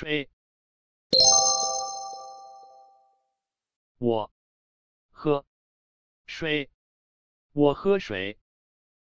水我。喝。水我喝水。